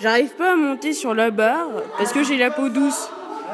J'arrive pas à monter sur la barre parce que j'ai la peau douce.